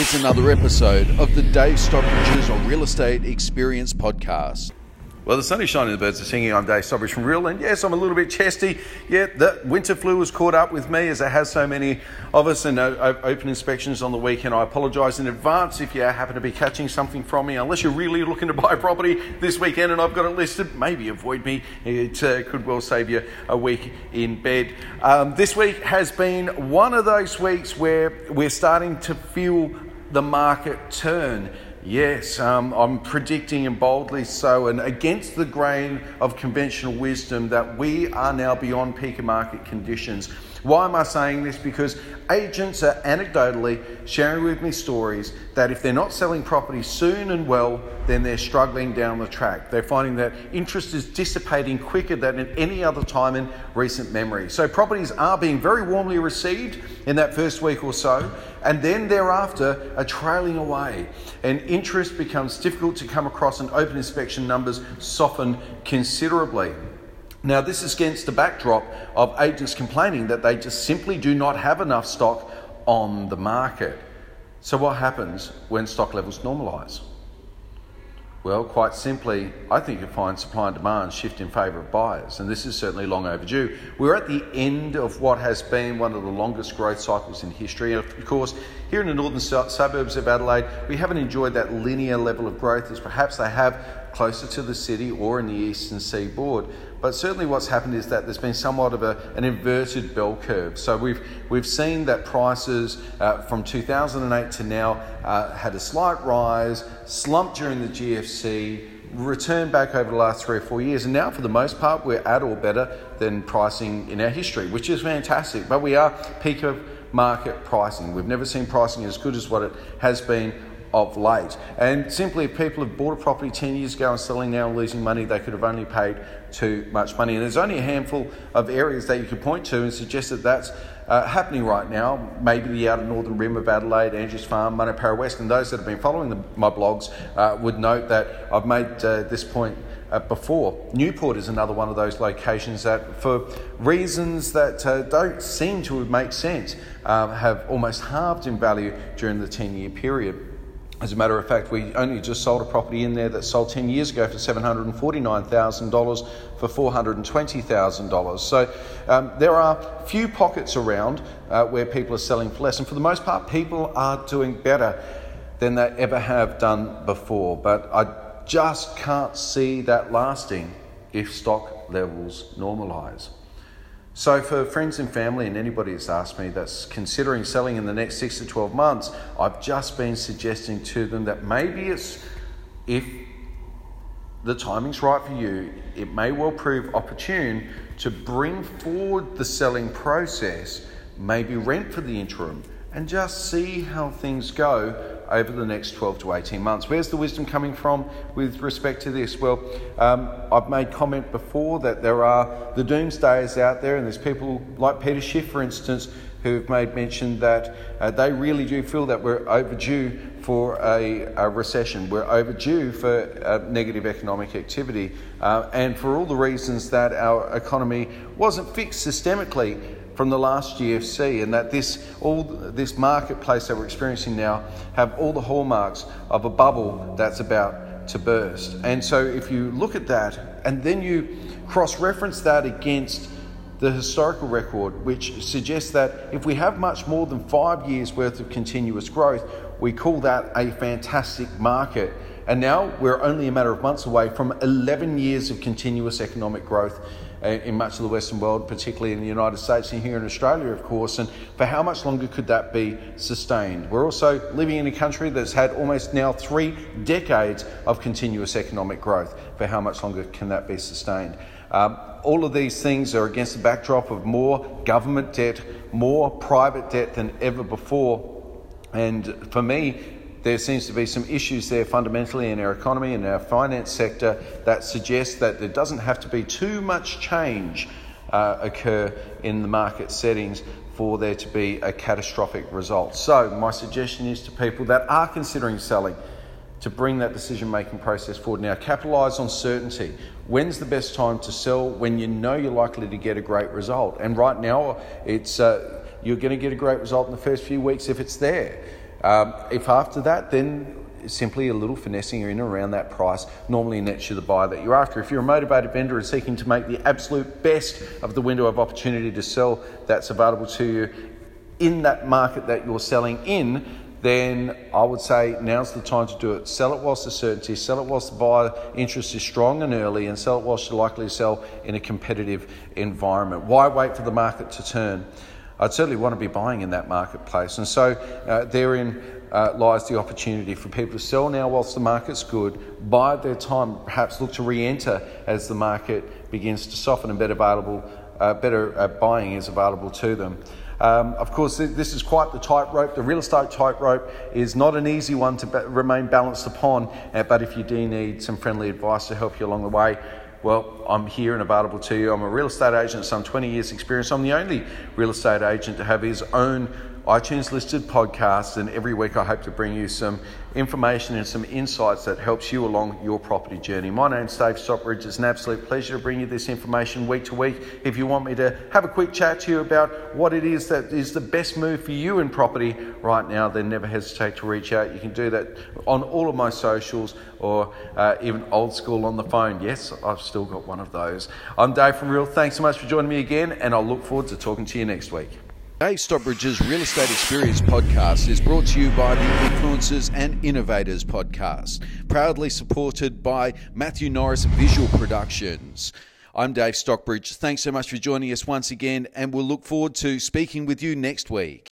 It's another episode of the Dave Stockbridge's Real Estate Experience podcast. Well, the sun is shining, the birds are singing. I'm Dave Stockbridge from Real, and yes, I'm a little bit chesty. Yeah, the winter flu has caught up with me, as it has so many of us, and uh, open inspections on the weekend. I apologise in advance if you happen to be catching something from me, unless you're really looking to buy property this weekend and I've got it listed. Maybe avoid me. It uh, could well save you a week in bed. Um, this week has been one of those weeks where we're starting to feel the market turn. Yes, um, I'm predicting and boldly so, and against the grain of conventional wisdom, that we are now beyond peak market conditions. Why am I saying this? Because agents are anecdotally sharing with me stories that if they're not selling property soon and well, then they're struggling down the track. They're finding that interest is dissipating quicker than at any other time in recent memory. So properties are being very warmly received in that first week or so, and then thereafter are trailing away. And interest becomes difficult to come across, and open inspection numbers soften considerably. Now, this is against the backdrop of agents complaining that they just simply do not have enough stock on the market. So, what happens when stock levels normalise? Well, quite simply, I think you find supply and demand shift in favour of buyers, and this is certainly long overdue. We're at the end of what has been one of the longest growth cycles in history. And of course, here in the northern suburbs of Adelaide, we haven't enjoyed that linear level of growth as perhaps they have closer to the city or in the eastern seaboard. But certainly, what's happened is that there's been somewhat of a, an inverted bell curve. So we've we've seen that prices uh, from 2008 to now uh, had a slight rise, slumped during the GFC, returned back over the last three or four years, and now for the most part we're at or better than pricing in our history, which is fantastic. But we are peak of market pricing. We've never seen pricing as good as what it has been of late. And simply, if people have bought a property 10 years ago and selling now and losing money, they could have only paid too much money. And there's only a handful of areas that you could point to and suggest that that's uh, happening right now. Maybe the outer northern rim of Adelaide, Andrews Farm, Munno Para West. And those that have been following the, my blogs uh, would note that I've made uh, this point uh, before. Newport is another one of those locations that, for reasons that uh, don't seem to make sense, um, have almost halved in value during the 10 year period. As a matter of fact, we only just sold a property in there that sold 10 years ago for $749,000 for $420,000. So um, there are few pockets around uh, where people are selling for less. And for the most part, people are doing better than they ever have done before. But I just can't see that lasting if stock levels normalise. So, for friends and family and anybody that's asked me that's considering selling in the next six to 12 months, I've just been suggesting to them that maybe it's if the timing's right for you, it may well prove opportune to bring forward the selling process, maybe rent for the interim, and just see how things go over the next 12 to 18 months. Where's the wisdom coming from with respect to this? Well, um, I've made comment before that there are the doomsdayers out there, and there's people like Peter Schiff, for instance, who've made mention that uh, they really do feel that we're overdue for a, a recession. We're overdue for uh, negative economic activity, uh, and for all the reasons that our economy wasn't fixed systemically from the last GFC, and that this all this marketplace that we're experiencing now have all the hallmarks of a bubble that's about to burst. And so, if you look at that, and then you cross-reference that against the historical record, which suggests that if we have much more than five years worth of continuous growth, we call that a fantastic market. And now we're only a matter of months away from 11 years of continuous economic growth in much of the Western world, particularly in the United States and here in Australia, of course. And for how much longer could that be sustained? We're also living in a country that's had almost now three decades of continuous economic growth. For how much longer can that be sustained? Um, all of these things are against the backdrop of more government debt, more private debt than ever before. And for me, there seems to be some issues there fundamentally in our economy and our finance sector that suggest that there doesn't have to be too much change uh, occur in the market settings for there to be a catastrophic result. So, my suggestion is to people that are considering selling to bring that decision making process forward. Now, capitalise on certainty. When's the best time to sell? When you know you're likely to get a great result. And right now, it's, uh, you're going to get a great result in the first few weeks if it's there. Um, if after that, then simply a little finessing in around that price normally nets you the buy that you're after. If you're a motivated vendor and seeking to make the absolute best of the window of opportunity to sell that's available to you in that market that you're selling in, then I would say now's the time to do it. Sell it whilst the certainty, sell it whilst the buyer interest is strong and early, and sell it whilst you're likely to sell in a competitive environment. Why wait for the market to turn? I'd certainly want to be buying in that marketplace. And so uh, therein uh, lies the opportunity for people to sell now whilst the market's good, buy at their time, perhaps look to re enter as the market begins to soften and better, available, uh, better uh, buying is available to them. Um, of course, this is quite the tightrope. The real estate tightrope is not an easy one to ba- remain balanced upon, uh, but if you do need some friendly advice to help you along the way, well, I'm here and available to you. I'm a real estate agent, some 20 years' experience. I'm the only real estate agent to have his own iTunes listed podcast, and every week I hope to bring you some information and some insights that helps you along your property journey. My name's Dave Stockbridge. It's an absolute pleasure to bring you this information week to week. If you want me to have a quick chat to you about what it is that is the best move for you in property right now, then never hesitate to reach out. You can do that on all of my socials or uh, even old school on the phone. Yes, I've still got one of those. I'm Dave from Real. Thanks so much for joining me again, and I'll look forward to talking to you next week. Dave Stockbridge's Real Estate Experience podcast is brought to you by the Influencers and Innovators podcast, proudly supported by Matthew Norris Visual Productions. I'm Dave Stockbridge. Thanks so much for joining us once again, and we'll look forward to speaking with you next week.